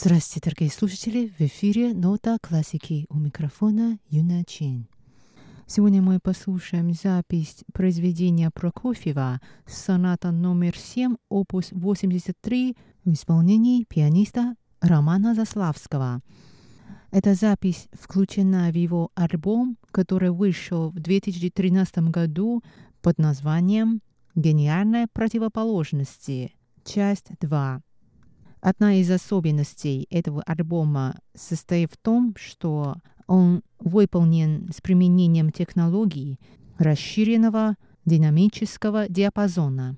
Здравствуйте, дорогие слушатели! В эфире «Нота классики» у микрофона Юна Чин. Сегодня мы послушаем запись произведения Прокофьева «Соната номер 7, опус 83» в исполнении пианиста Романа Заславского. Эта запись включена в его альбом, который вышел в 2013 году под названием «Гениальная противоположности. Часть 2». Одна из особенностей этого альбома состоит в том, что он выполнен с применением технологий расширенного динамического диапазона.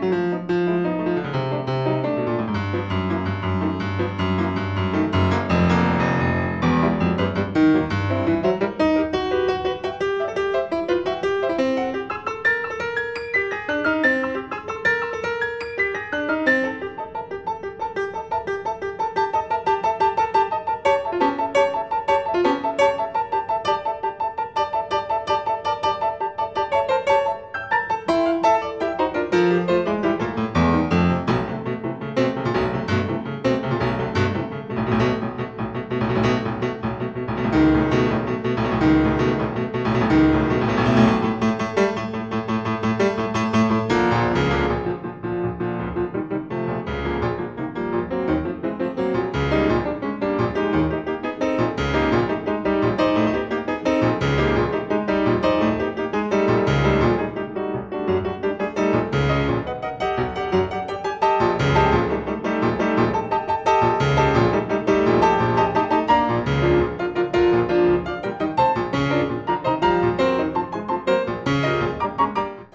Música